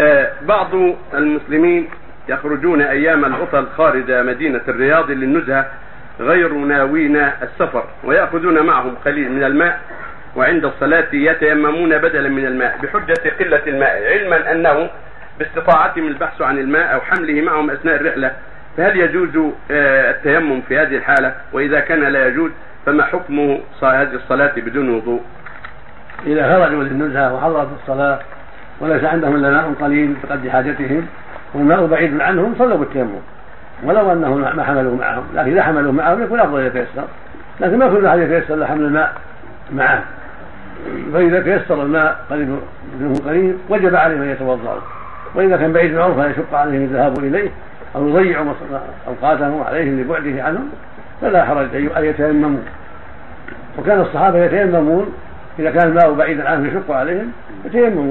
آه، بعض المسلمين يخرجون أيام العطل خارج مدينة الرياض للنزهة غير ناوين السفر ويأخذون معهم قليل من الماء وعند الصلاة يتيممون بدلا من الماء بحجة قلة الماء علما أنه باستطاعتهم البحث عن الماء أو حمله معهم أثناء الرحلة. فهل يجوز آه، التيمم في هذه الحالة؟ وإذا كان لا يجوز فما حكم هذه الصلاة بدون وضوء؟ إذا خرجوا للنزهة وحضرت الصلاة وليس عندهم إلا ماء قليل بقدر حاجتهم والماء بعيد عنهم صلوا بالتيمم. ولو انهم ما حملوا معهم. لكن إذا حملوا معهم يكون أفضل يتيسر لكن ما كل احد يتيسر لحمل الماء معه. فإذا تيسر الماء قريب منه قريب وجب عليهم أن يتوضاوا وإذا كان بعيد عنهم فلا يشق عليهم الذهاب إليه أو يضيعوا أوقاتهم عليهم لبعده عنهم فلا حرج أن يتيمموا. وكان الصحابة يتيممون. إذا كان الماء بعيدا عنهم يشق عليهم يتيمموا.